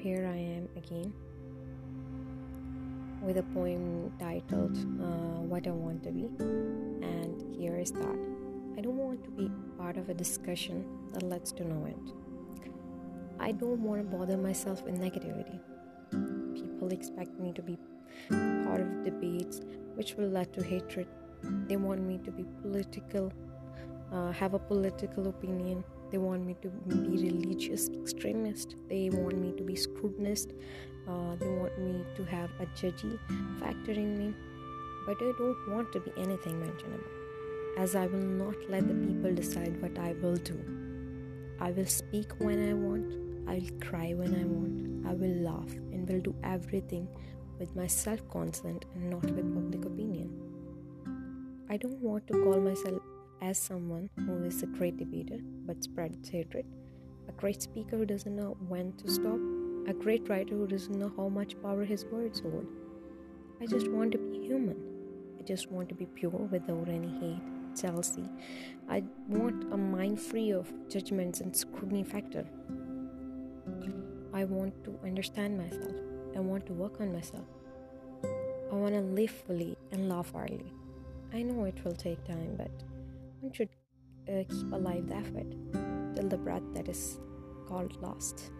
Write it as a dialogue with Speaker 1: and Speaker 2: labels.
Speaker 1: here I am again with a poem titled uh, What I Want to Be. And here is that I don't want to be part of a discussion that leads to no end. I don't want to bother myself with negativity. People expect me to be part of debates which will lead to hatred. They want me to be political, uh, have a political opinion. They want me to be religious extremist. They want me to be scrutinist. Uh, they want me to have a judgy factor in me. But I don't want to be anything mentionable, as I will not let the people decide what I will do. I will speak when I want. I will cry when I want. I will laugh and will do everything with my self consent and not with public opinion. I don't want to call myself as someone who is a great debater but spreads hatred, a great speaker who doesn't know when to stop, a great writer who doesn't know how much power his words hold. I just want to be human. I just want to be pure without any hate, jealousy. I want a mind free of judgments and scrutiny factor. I want to understand myself. I want to work on myself. I want to live fully and laugh hardly. I know it will take time, but one should uh, keep alive the effort till the breath that is called lost.